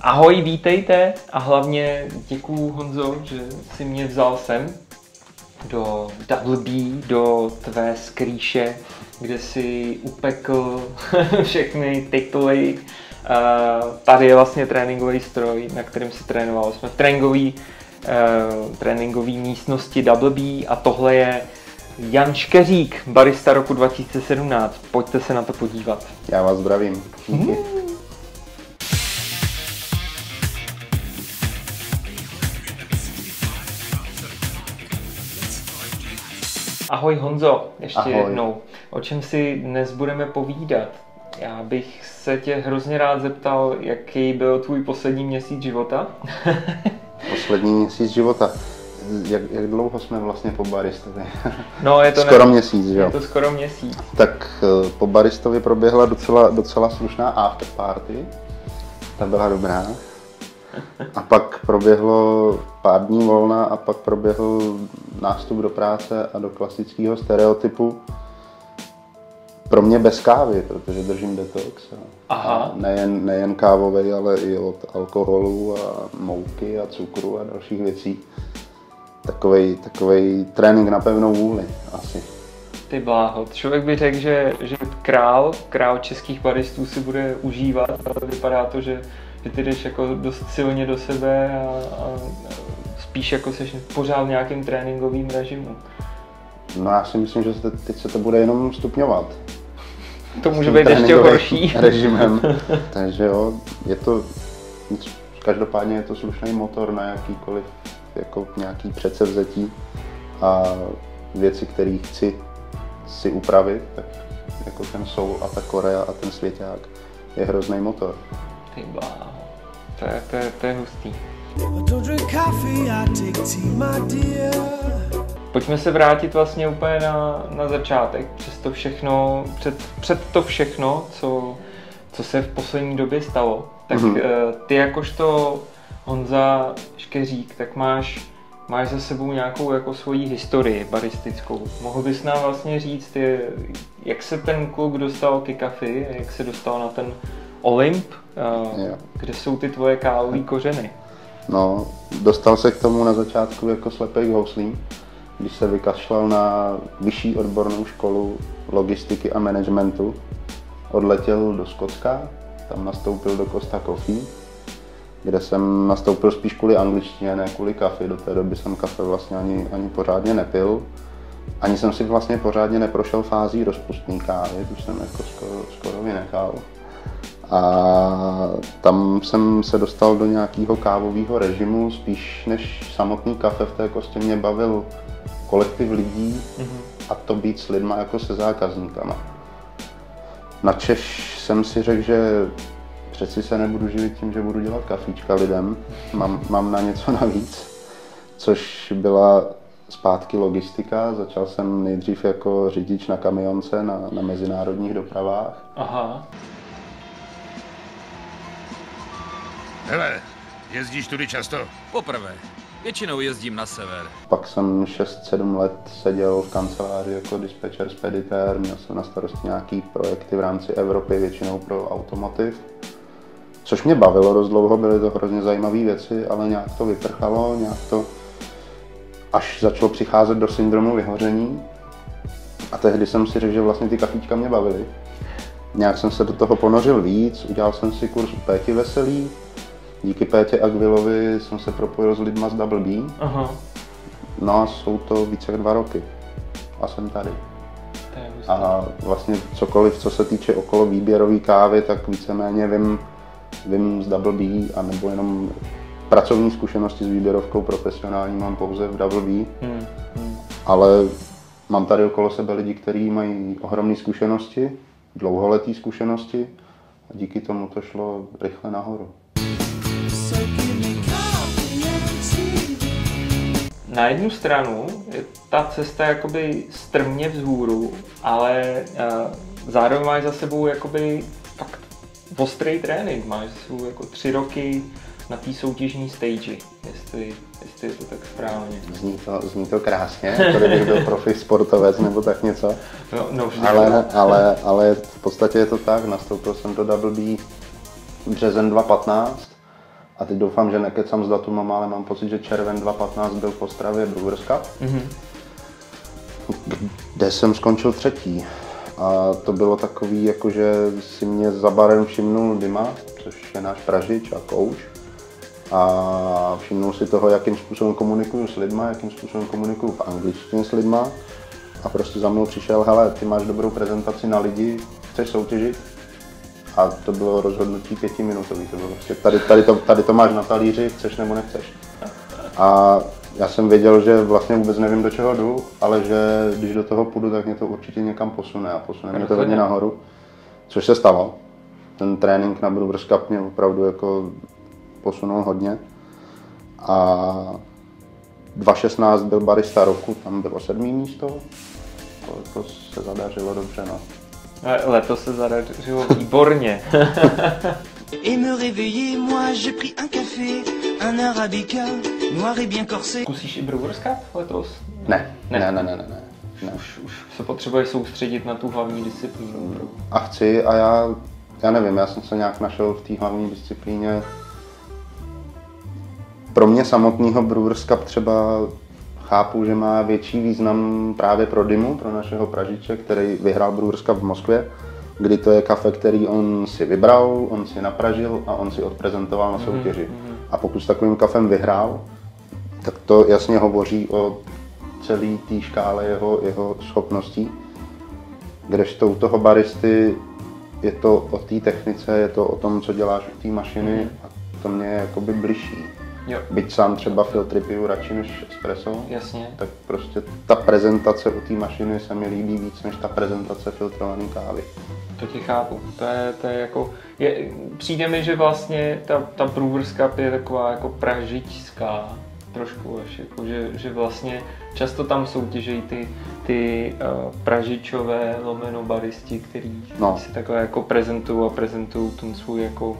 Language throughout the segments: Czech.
Ahoj, vítejte a hlavně děkuju Honzo, že si mě vzal sem do Double B, do tvé skrýše, kde si upekl všechny tituly. Tady je vlastně tréninkový stroj, na kterém se trénoval. Jsme v tréninkový, uh, tréninkové místnosti Double B a tohle je Jan Škeřík, barista roku 2017. Pojďte se na to podívat. Já vás zdravím. Díky. Mm. Ahoj Honzo, ještě Ahoj. jednou. O čem si dnes budeme povídat? Já bych se tě hrozně rád zeptal, jaký byl tvůj poslední měsíc života? Poslední měsíc života. Jak, jak dlouho jsme vlastně po baristovi? No, je to skoro ne... měsíc, jo? Je to skoro měsíc. Tak eh, po baristovi proběhla docela, docela slušná after party. Ta byla dobrá. A pak proběhlo pár dní volna a pak proběhl nástup do práce a do klasického stereotypu. Pro mě bez kávy, protože držím detox. Aha. a nejen, nejen kávový, ale i od alkoholu a mouky a cukru a dalších věcí. Takovej, takovej trénink na pevnou vůli asi. Ty bláho, člověk by řekl, že, že král, král českých baristů si bude užívat, ale vypadá to, že, že ty jdeš jako dost silně do sebe a, a spíš jako seš pořád v nějakém tréninkovém režimu. No já si myslím, že se teď se to bude jenom stupňovat. To může být ještě horší. režimem. Takže jo, je to, každopádně je to slušný motor na jakýkoliv jako nějaký předsevzetí a věci, které chci si upravit, tak jako ten soul a ta Korea a ten svěťák je hrozný motor. Ty bláho, to je, to je, to je hustý. Pojďme se vrátit vlastně úplně na, na začátek, přes to všechno, před, před to všechno, co, co se v poslední době stalo. Tak Mhm. mm-hmm. ty jakožto Honza Škeřík, tak máš, máš za sebou nějakou jako svoji historii baristickou. Mohl bys nám vlastně říct, jak se ten kluk dostal ke kafi, jak se dostal na ten Olymp, uh, Jo. kde jsou ty tvoje kávové kořeny? No, dostal se k tomu na začátku jako slepej k houslím, když se vykašlal na vyšší odbornou školu logistiky a managementu. Odletěl do Skotska, tam nastoupil do Costa Coffee, kde jsem nastoupil spíš kvůli angličtině, ne kvůli kafe. Do té doby jsem kafe vlastně ani, ani pořádně nepil. Ani jsem si vlastně pořádně neprošel fází rozpustný kávy, tu jsem jako skoro, skoro vynechal. A tam jsem se dostal do nějakého kávového režimu, spíš než samotný kafe v té kostě mě bavil kolektiv lidí a to být s lidma jako se zákazníkama. Na Češ jsem si řekl, že přeci se nebudu živit tím, že budu dělat kafíčka lidem, mám, mám na něco navíc, což byla zpátky logistika. Začal jsem nejdřív jako řidič na kamionce na, na mezinárodních dopravách. Aha, Hele, jezdíš tudy často? Poprvé. Většinou jezdím na sever. Pak jsem 6-7 let seděl v kanceláři jako dispečer, speditér, měl jsem na starosti nějaký projekty v rámci Evropy, většinou pro automotiv. Což mě bavilo dost dlouho, byly to hrozně zajímavé věci, ale nějak to vyprchalo, nějak to až začalo přicházet do syndromu vyhoření. A tehdy jsem si řekl, že vlastně ty kafíčka mě bavily. Nějak jsem se do toho ponořil víc, udělal jsem si kurz u Péti Veselý. Díky Pétě Agvilovi jsem se propojil s lidma z Double B, aha, No a jsou to více jak dva roky. A jsem tady. A vlastně cokoliv, co se týče okolo výběrové kávy, tak víceméně vím, vím z Double B, anebo jenom pracovní zkušenosti s výběrovkou profesionální mám pouze v Double B, Hmm, hmm. ale mám tady okolo sebe lidi, kteří mají ohromné zkušenosti, dlouholetý zkušenosti a díky tomu to šlo rychle nahoru. Na jednu stranu je ta cesta jakoby strmě vzhůru, ale uh, zároveň máš za sebou jakoby fakt ostrý trénink. Máš za sebou jako tři roky na té soutěžní stage, jestli, jestli je to tak správně. Zní to, zní to krásně, jako kdybych byl profi sportovec nebo tak něco. No, no Ale, ale, ale v podstatě je to tak, nastoupil jsem do Double B březen 2015 A teď doufám, že nekecám s datumem, ale mám pocit, že červen 2015 byl v Ostravě Brewers Cup, Mhm. kde jsem skončil třetí. A to bylo takový, jako že si mě za barem všimnul Dima, což je náš pražič a coach. A všimnul si toho, jakým způsobem komunikuju s lidma, jakým způsobem komunikuju v angličtině s lidma. A prostě za mnou přišel, hele, ty máš dobrou prezentaci na lidi, chceš soutěžit? A to bylo rozhodnutí pětiminutový. To bylo prostě, tady, tady, to, tady to máš na talíři, chceš nebo nechceš. A já jsem věděl, že vlastně vůbec nevím, do čeho jdu, ale že když do toho půjdu, tak mě to určitě někam posune a posune mě to hodně nahoru, což se stalo. Ten trénink na Brewers Cup mě opravdu jako posunul hodně. A 2016 byl barista roku, tam bylo sedmý místo. To, to se zadařilo dobře, no. A Letos se zadařilo výborně. Et me réveiller, moi j'ai pris un café, un arabica, noir et bien corsé. Zkusíš i Brewers Cup letos? Ne, Ne. ne, ne, ne, ne, ne. ne. Už, už se potřebuješ soustředit na tu hlavní disciplínu. a chci a já, já nevím, já jsem se nějak našel v té hlavní disciplíně. Pro mě samotného Brewers Cup třeba chápu, že má větší význam právě pro Dymu, pro našeho Pražiče, který vyhrál Cup v Moskvě, kdy to je kafe, který on si vybral, on si napražil a on si odprezentoval na soutěži. A pokud s takovým kafem vyhrál, tak to jasně hovoří o celé té škále jeho, jeho schopností. Kdežto u toho baristy je to o té technice, je to o tom, co děláš u té mašiny a to mě je jakoby bližší. Jo, Byť sám třeba filtry piju radši než espresso, jasně. tak prostě ta prezentace u té mašiny se mi líbí víc než ta prezentace filtrované kávy. To tě chápu. To je, to je jako, je, přijde mi, že vlastně ta, ta Brewers Cup je taková jako pražičská trošku až, jako, že, že vlastně často tam soutěžejí ty, ty uh, pražičové lomeno baristi, který No. si takhle jako prezentují a prezentují ten svůj jako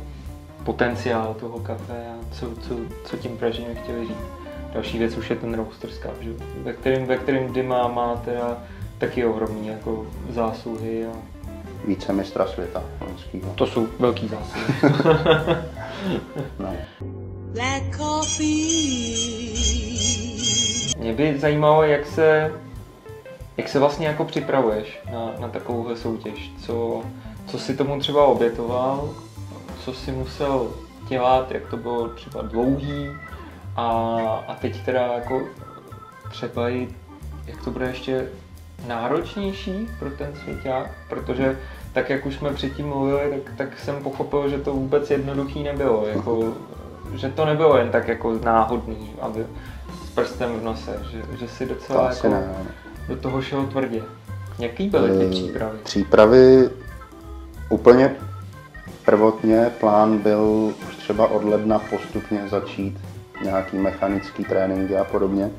potenciál toho kafe a co, co, co tím pražením chtěli říct. Další věc už je ten roasters cup, že? ve kterým, ve kterým Dima má teda taky ohromný jako zásluhy a Více mistra světa loňskýho. to jsou velký zásluhy. No. Black coffee. Mě by zajímalo, jak se, jak se vlastně jako připravuješ na, na takovouhle soutěž. Co, co si tomu třeba obětoval, co si musel dělat, jak to bylo třeba dlouhý a, a teď teda jako třeba i, jak to bude ještě náročnější pro ten svěťák, protože tak jak už jsme předtím mluvili, tak, tak jsem pochopil, že to vůbec jednoduchý nebylo, jako, že to nebylo jen tak jako náhodný, aby s prstem v nose, že, že si To docela asi jako do toho šel tvrdě. Jaký byly ty Eh, přípravy? Přípravy úplně prvotně plán byl už třeba od ledna postupně začít nějaký mechanický tréninky a podobně,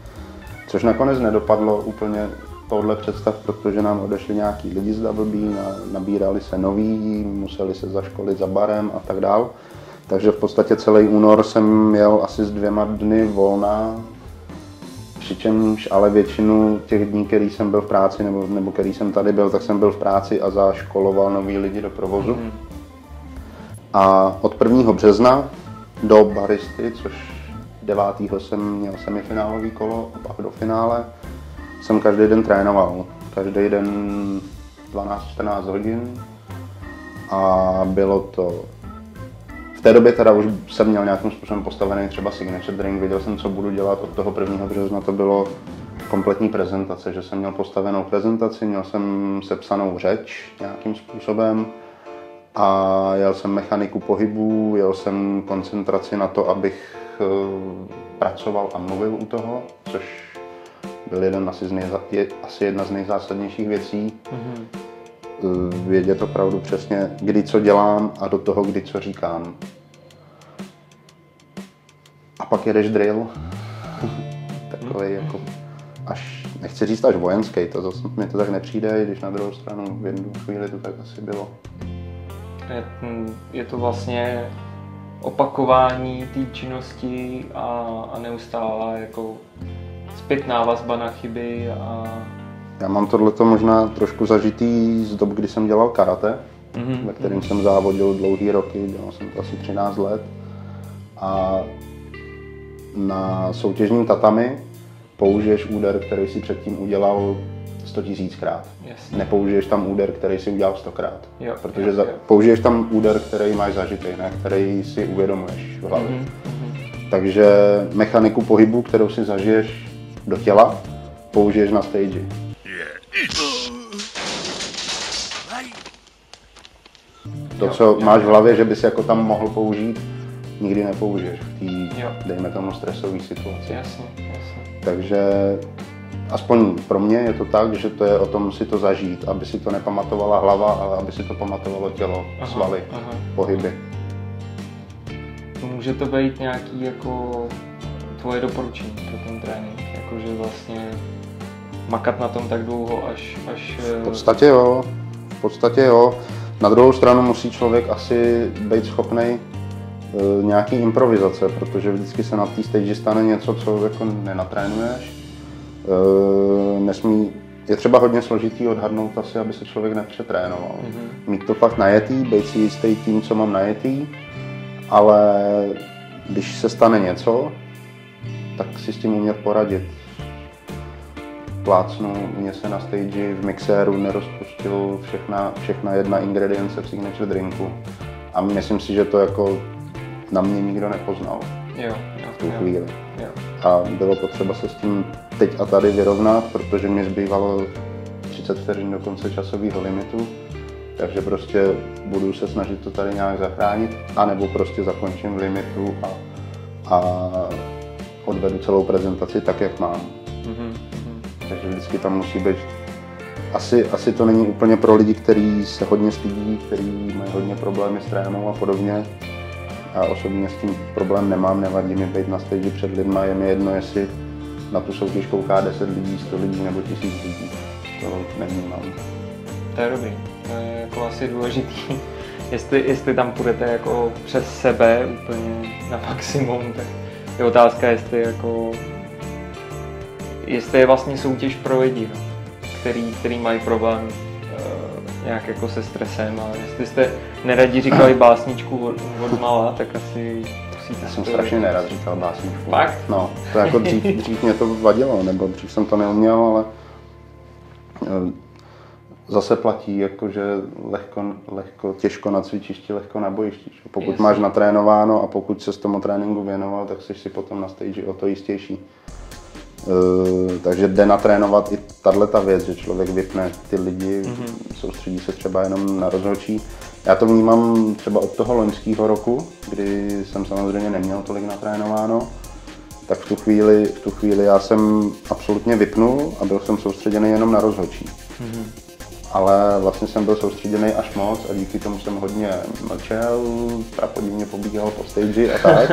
což nakonec nedopadlo úplně podle představ, protože nám odešli nějaký lidi z WB, na- nabírali se noví, museli se zaškolit za barem a tak dál. Takže v podstatě celý únor jsem měl asi s dvěma dny volna, Přičemž ale většinu těch dní, který jsem byl v práci nebo, nebo který jsem tady byl, tak jsem byl v práci a zaškoloval nový lidi do provozu. A od 1. března do baristy, což 9. jsem měl semifinálový kolo a pak do finále, jsem každý den trénoval. Každý den 12-14 hodin a bylo to v té době teda už jsem měl nějakým způsobem postavený třeba signature drink, věděl jsem, co budu dělat od toho 1. března, to bylo kompletní prezentace, že jsem měl postavenou prezentaci, měl jsem sepsanou řeč nějakým způsobem a jel jsem mechaniku pohybu, jel jsem koncentraci na to, abych eh, pracoval a mluvil u toho, což byl jeden asi, z nejza, je, asi jedna z nejzásadnějších věcí. Mhm. Eh, Vědět opravdu přesně, kdy co dělám a do toho, kdy co říkám. A pak jedeš drill. Takový jako až, nechci říct až vojenský, to zase mi to tak nepřijde, i když na druhou stranu v jednu chvíli to tak asi bylo. Je, je to vlastně opakování té činnosti a, a neustálá jako zpětná vazba na chyby a Já mám tohleto možná trošku zažitý z dob, kdy jsem dělal karate, Mhm. ve kterém jsem závodil dlouhý roky, dělal jsem to asi 13 let. a na soutěžním tatami použiješ úder, který si předtím udělal 100 tisíckrát. Jasně. Nepoužiješ tam úder, který si udělal stokrát. Jo, Protože jo, za, použiješ tam úder, který máš zažitý, ne který si uvědomuješ v hlavě. Mhm, Takže mechaniku pohybu, kterou si zažiješ do těla, použiješ na stage. To, co jo. máš v hlavě, že bys jako tam mohl použít, nikdy nepoužiješ v té, dejme tomu, stresové situaci. Jasně, jasně. Takže aspoň pro mě je to tak, že to je o tom si to zažít, aby si to nepamatovala hlava, ale aby si to pamatovalo tělo, Aha, svaly, aha. pohyby. Může to být nějaký jako tvoje doporučení pro ten trénink, jakože vlastně makat na tom tak dlouho, až, až V podstatě jo, v podstatě jo. Na druhou stranu musí člověk asi být schopný nějaký improvizace, protože vždycky se na té stage stane něco, co jako nenatrénuješ. E, nesmí, je třeba hodně složitý odhadnout asi, aby se člověk nepřetrénoval. Mm-hmm. Mít to fakt najetý, být si jistý tím, co mám najetý, ale když se stane něco, tak si s tím umět poradit plácnu, mě se na stage v mixéru nerozpustil všechna, všechna jedna ingredience v signature drinku. A myslím si, že to jako na mě nikdo nepoznal jo, jo, v tu jo, chvíli. jo. A bylo potřeba se s tím teď a tady vyrovnat, protože mi zbývalo 30 vteřin do konce časového limitu. Takže prostě budu se snažit to tady nějak zachránit, anebo prostě zakončím v limitu a, a odvedu celou prezentaci tak, jak mám. Mhm, mhm. Takže vždycky tam musí být. Asi, asi to není úplně pro lidi, kteří se hodně stydí, kteří mají hodně problémy s trénou a podobně. Já osobně s tím problém nemám, nevadí mi být na stage před lidma, je mi jedno, jestli na tu soutěž kouká 10 lidí, 100 lidí nebo 1000 lidí. To nevnímám. To je dobrý, to je jako asi důležitý. jestli, jestli tam půjdete jako přes sebe úplně na maximum, tak je otázka, jestli jako jestli je vlastně soutěž pro lidi, no, který, který mají problém uh, nějak jako se stresem a jestli jste neradi říkali básničku od, od mala, tak asi Já jsem strašně nerad říkal básničku. Fakt? No, to jako dřív, dřív mě to vadilo, nebo dřív jsem to neuměl, ale eh, zase platí, jako, že lehko, lehko, těžko na cvičišti, lehko na bojišti. Pokud Jasně. máš natrénováno a pokud se s tomu tréninku věnoval, tak jsi si potom na stage o to jistější. Eh, takže jde natrénovat i tahle ta věc, že člověk vypne ty lidi, mm-hmm. soustředí se třeba jenom na rozhodčí. Já to vnímám třeba od toho loňského roku, kdy jsem samozřejmě neměl tolik natrénováno, tak v tu chvíli, v tu chvíli já jsem absolutně vypnul a byl jsem soustředěný jenom na rozhodčí. Mm-hmm. Ale vlastně jsem byl soustředěný až moc a díky tomu jsem hodně mlčel, prapodivně pobíhal po stage a tak.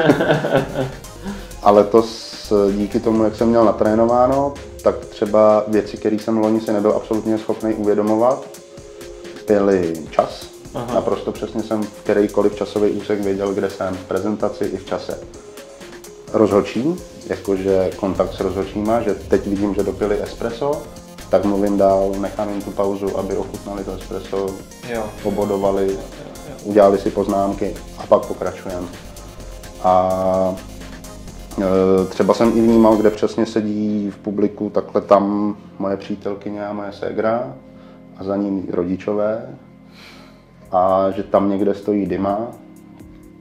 Ale to s, díky tomu, jak jsem měl natrénováno, tak třeba věci, které jsem loni si nebyl absolutně schopný uvědomovat, byly čas. Aha. Naprosto přesně jsem v kterýkoliv časový úsek věděl, kde jsem v prezentaci i v čase. Rozhočí, jakože kontakt s rozhočíma, že teď vidím, že dopili espresso, tak mluvím dál, nechám jim tu pauzu, aby ochutnali to espresso, Jo. pobodovali, udělali si poznámky a pak pokračujeme. A třeba jsem i vnímal, kde přesně sedí v publiku takhle tam moje přítelkyně a moje ségra a za ním rodičové a že tam někde stojí Dima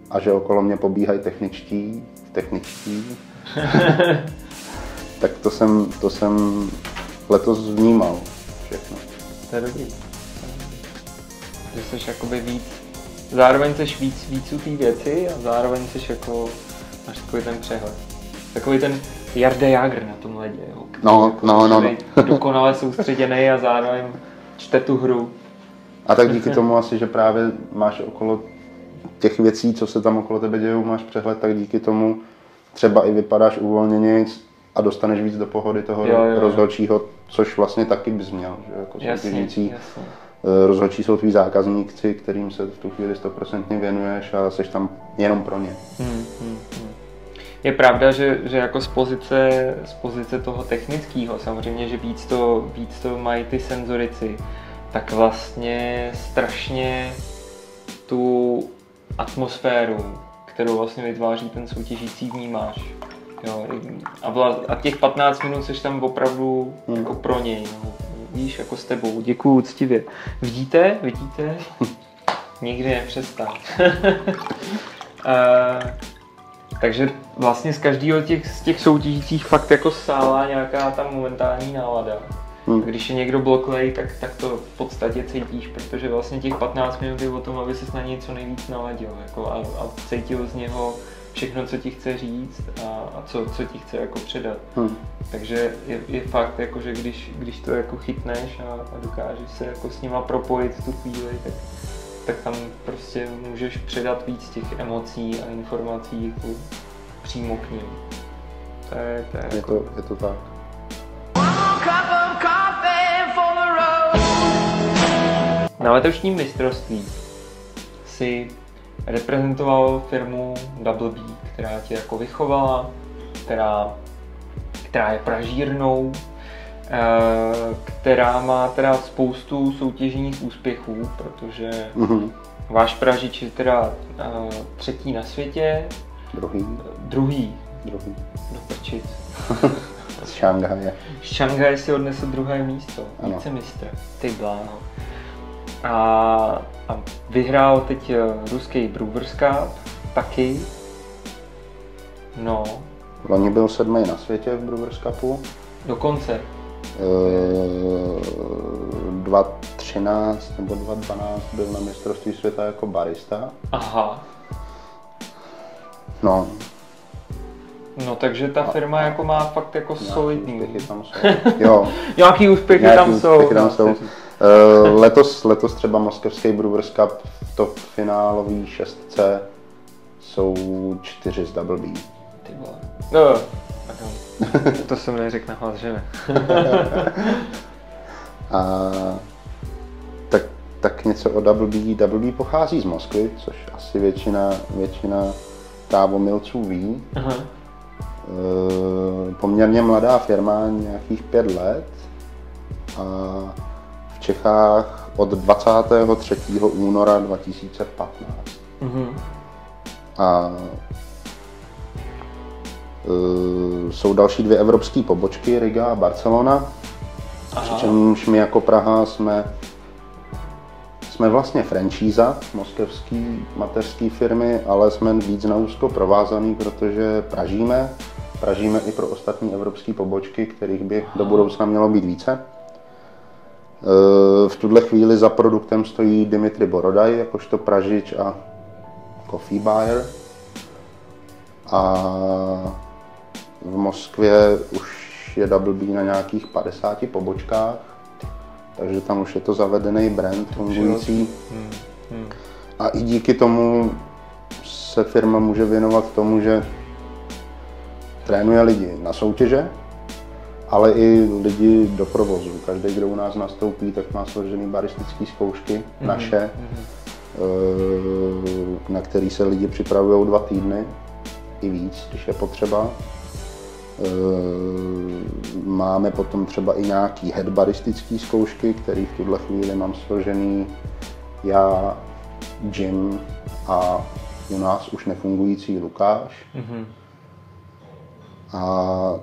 a že okolo mě pobíhají techničtí, techničtí. tak to jsem, to jsem letos vnímal všechno. To je dobrý. Že jsi jakoby víc, zároveň jsi víc, víc u té věci a zároveň jsi jako, máš takový ten přehled. Takový ten Jarda Jágr na tom ledě, jo. No, jako no, no, no. dokonale soustředěný a zároveň čte tu hru. A tak díky tomu asi, že právě máš okolo těch věcí, co se tam okolo tebe dějou, máš přehled, tak díky tomu třeba i vypadáš uvolněnějc a dostaneš víc do pohody toho Jo, jo, jo. rozhodčího, což vlastně taky bys měl, že jako Jasně, soutěžící. Eh, Rozhodčí jsou tví zákazníci, kterým se v tu chvíli stoprocentně věnuješ a jsi tam jenom pro ně. Hmm, hmm, hmm. Je pravda, že, že jako z pozice, z pozice toho technického, samozřejmě, že víc to, víc to mají ty senzorici, tak vlastně strašně tu atmosféru, kterou vlastně vytváří ten soutěžící, vnímáš. Jo, a, vla, a těch 15 minut jsi tam opravdu hmm. jako pro něj. Víš, jako s tebou. Děkuju úctivě. Vidíte? Vidíte? Nikdy nepřestat. uh, takže vlastně z každého těch, z těch soutěžících fakt jako sála nějaká ta momentální nálada. Hmm. Když je někdo bloklej, tak, tak to v podstatě cítíš, protože vlastně těch 15 minut je o tom, aby se na něj co nejvíc naladil jako a, a cítil z něho všechno, co ti chce říct a, a co, co ti chce jako předat. Hmm. Takže je, je fakt, jako, že když, když to jako chytneš a, a dokážeš se jako s nima propojit v tu chvíli, tak, tak tam prostě můžeš předat víc těch emocí a informací jako přímo k ním. To je, to je, je, jako... to, je to tak. Na letošním mistrovství si reprezentoval firmu Double B, která tě jako vychovala, která, která je pražírnou, eh, která má teda spoustu soutěžních úspěchů, protože mm-hmm. váš pražič je teda eh, třetí na světě. Druhý. Druhý. Druhý. Do prčic. Z Šanghaje. Z Šanghaje si odnesl druhé místo, vícemistr. Ty bláno. A, a vyhrál teď eh, ruský Brewers Cup taky. No. Loni byl sedmý na světě v Brewers Cupu. Dokonce. E, 2013 nebo 2012 byl na mistrovství světa jako barista. Aha. No, No takže ta firma jako má fakt jako solidní. Úspěchy tam jsou. Jo. Nějaký úspěchy Nějaký tam úspěchy jsou. tam jsou. Uh, letos, letos třeba moskevský Brewers Cup v top finálový šestce jsou čtyři z Double B. Ty vole. No, to jsem neřekl nahlas, že ne. A tak, tak něco o Double B. Double B pochází z Moskvy, což asi většina, většina kávomilců ví. Aha. E, poměrně mladá firma, nějakých pět let. A v Čechách od 23. února 2015. Mm-hmm. A e, jsou další dvě evropské pobočky, Riga a Barcelona. Přičemž my jako Praha jsme, jsme vlastně franšíza moskevský mateřské firmy, ale jsme víc na úzko provázaný, protože pražíme. Pražíme i pro ostatní evropské pobočky, kterých by do budoucna mělo být více. V tuhle chvíli za produktem stojí Dimitri Borodaj, jakožto pražič a coffee buyer. A v Moskvě už je Double B na nějakých 50 pobočkách, takže tam už je to zavedený brand fungující. Hmm. Hmm. A i díky tomu se firma může věnovat tomu, že trénuje lidi na soutěže, ale i lidi do provozu. Každý, kdo u nás nastoupí, tak má složený baristické zkoušky, mm-hmm. naše, mm-hmm. na který se lidi připravují dva týdny i víc, když je potřeba. Eh, máme potom třeba i nějaký headbaristické zkoušky, které v tuhle chvíli mám složený já, Jim a u nás už nefungující Lukáš. Mm-hmm. A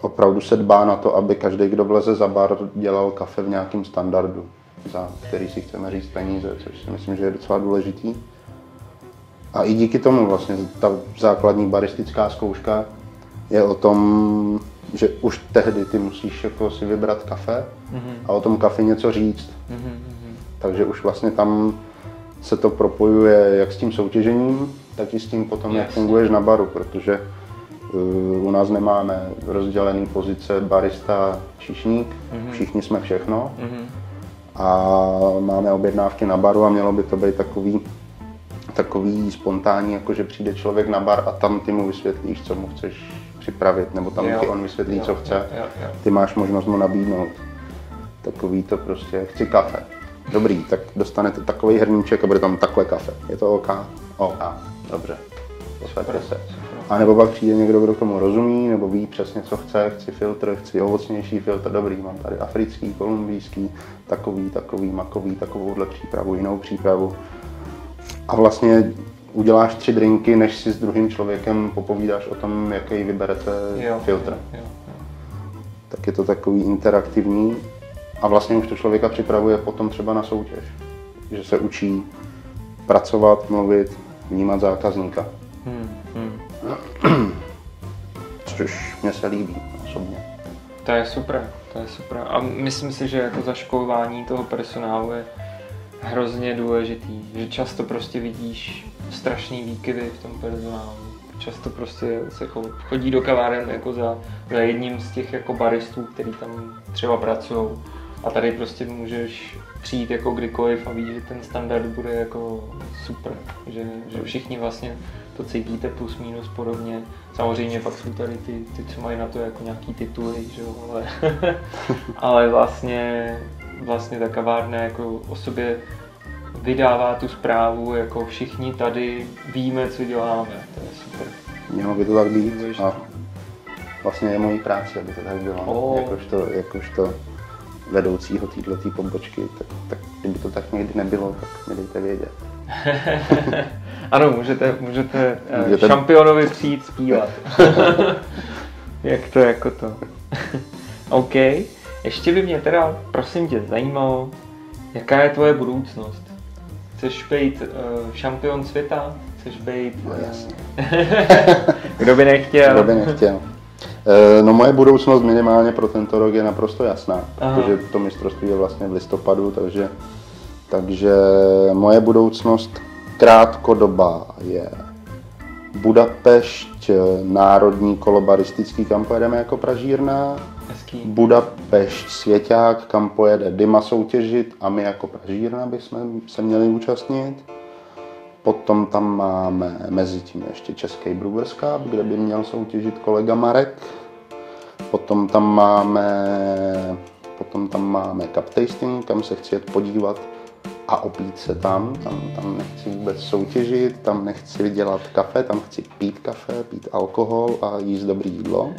opravdu se dbá na to, aby každý, kdo vleze za bar, dělal kafe v nějakém standardu, za který si chceme říct peníze, což si myslím, že je docela důležitý. A i díky tomu vlastně ta základní baristická zkouška je o tom, že už tehdy ty musíš jako si vybrat kafe mm-hmm. a o tom kafe něco říct. Mm-hmm. Takže už vlastně tam se to propojuje jak s tím soutěžením, tak i s tím potom, yes. jak funguješ na baru, protože u nás nemáme rozdělený pozice barista, čišník, mm-hmm. všichni jsme všechno. Mm-hmm. A máme objednávky na baru a mělo by to být takový, takový spontánní, jako že přijde člověk na bar a tam ty mu vysvětlíš, co mu chceš připravit, nebo tam jo. ti on vysvětlí, jo, co chce. Jo, jo. Ty máš možnost mu nabídnout. Takový to prostě, chci kafe. Dobrý, tak dostanete takový hrníček a bude tam takhle kafe. Je to OK? OK, dobře. Posvěte se. A nebo pak přijde někdo, kdo tomu rozumí, nebo ví přesně, co chce, chci filtr, chci ovocnější filtr, dobrý, mám tady africký, kolumbijský, takový, takový, makový, takovouhle přípravu, jinou přípravu. A vlastně uděláš tři drinky, než si s druhým člověkem popovídáš o tom, jaký vyberete Jo, filtr. Jo, jo, jo. Tak je to takový interaktivní a vlastně už to člověka připravuje potom třeba na soutěž. Že se učí pracovat, mluvit, vnímat zákazníka. Hmm. Což mě se líbí osobně. To je super, to je super. A myslím si, že jako zaškolování toho personálu je hrozně důležitý, že často prostě vidíš strašný výkyvy v tom personálu. Často prostě se cho- chodí do kaváren jako za, za jedním z těch jako baristů, který tam třeba pracují. A tady prostě můžeš přijít jako kdykoliv a víš, že ten standard bude jako super, že, že všichni vlastně to cítíte plus minus podobně. Samozřejmě pak jsou tady ty, ty co mají na to jako nějaký tituly, že jo, ale, ale vlastně, vlastně ta kavárna jako o sobě vydává tu zprávu, jako všichni tady víme, co děláme, to je super. Mělo by to tak být a vlastně je mojí práce, aby to tak bylo. O. Jakožto, jakožto vedoucího této pobočky, tak, tak kdyby to tak někdy nebylo, tak mi dejte vědět. ano, můžete, můžete, eh, Můžete- šampionovi přijít zpívat. Jak to jako to. OK. Ještě by mě teda, prosím tě, zajímalo, jaká je tvoje budoucnost? Chceš být uh, šampion světa? Chceš být... No, jasně. Kdo by nechtěl? Kdo by nechtěl. Eh, No moje budoucnost minimálně pro tento rok je naprosto jasná, Aha. protože to mistrovství je vlastně v listopadu, takže, takže moje budoucnost krátkodobá je Budapešť, národní kolobaristický, kam pojedeme jako pražírna, Hezký. Budapešť svěťák, kam pojede Dima soutěžit a my jako pražírna bychom se měli účastnit. Potom tam máme mezi tím ještě Český Brewers Cup, kde by měl soutěžit kolega Marek. Potom tam máme, potom tam máme Cup Tasting, kam se chci jet podívat a opít se tam. tam. Tam nechci vůbec soutěžit, tam nechci dělat kafe, tam chci pít kafe, pít alkohol a jíst dobrý jídlo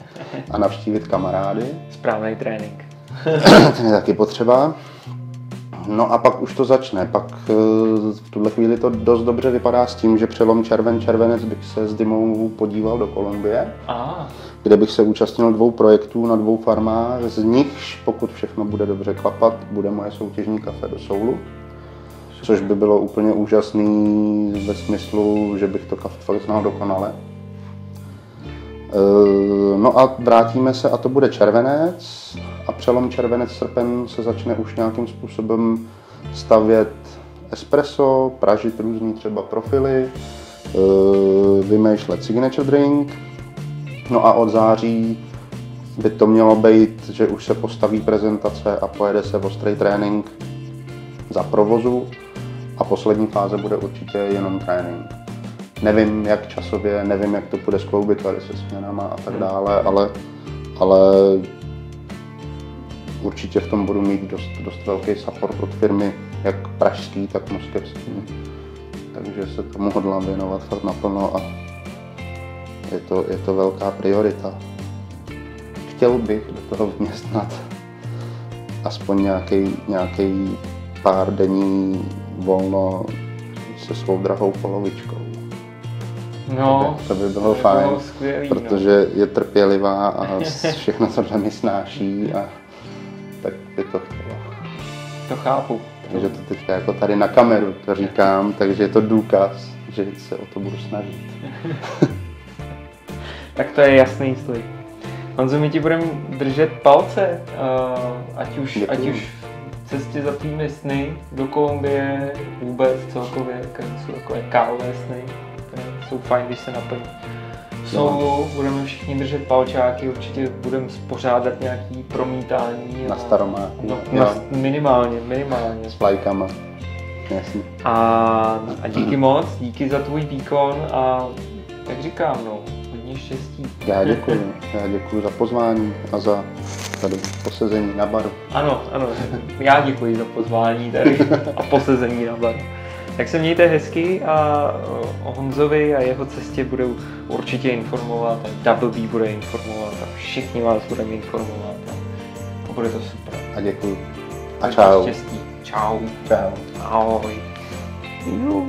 a navštívit kamarády. Správný trénink. Ten je taky potřeba. No a pak už to začne. Pak eh, v tuhle chvíli to dost dobře vypadá s tím, že přelom červen červenec bych se s Dimou podíval do Kolumbie, A, kde bych se účastnil dvou projektů na dvou farmách. Z nichž, pokud všechno bude dobře klapat, bude moje soutěžní kafe do Soulu. Což by bylo úplně úžasný ve smyslu, že bych to kafe fakt znal dokonale. Eh, No a vrátíme se a to bude červenec a přelom červenec srpen se začne už nějakým způsobem stavět espresso, pražit různý třeba profily, eh, vymýšlet signature drink. No a od září by to mělo být, že už se postaví prezentace a pojede se ostrý trénink za provozu a poslední fáze bude určitě jenom trénink. Nevím, jak časově, nevím, jak to bude skloubit tady se směnama a tak dále, ale, ale určitě v tom budu mít dost, dost velký support od firmy, jak pražský, tak moskevský. Takže se tomu hodlám věnovat fakt naplno a je to, je to velká priorita. Chtěl bych do toho vměstnat aspoň nějaký, pár dení volno se svou drahou polovičkou. no, to by bylo to by fajn, bylo skvělý, no. protože je trpělivá a všechno tohle mi snáší a tak by to chtělo. To chápu. Takže to teďka jako tady na kameru to říkám, takže je to důkaz, že se o to budu snažit. Tak to je jasný slib. Honzo, my ti budeme držet palce, uh, ať, už, Děkuju. ať už cestě za tvými sny do Kolumbie, vůbec celkově, jsou takové kávové sny, jsou fajn, když se naplní. V Soulu budeme všichni držet palčáky, určitě budeme spořádat nějaký promítání. Na staromáku, No, na, minimálně, minimálně. S vlajkama. Jasně. A, a díky moc, díky za tvůj výkon a jak říkám, no, hodně štěstí. Já děkuji. Já děkuji za pozvání a za tady posezení na baru. Ano, ano, já děkuji za pozvání tady a posezení na bar. Tak se mějte hezky a o Honzovi a jeho cestě budou určitě informovat a Double B bude informovat a všichni vás budeme informovat a, a bude to super. A děkuji. A čau. Štěstí. Čau. Čau. Ahoj. Jo.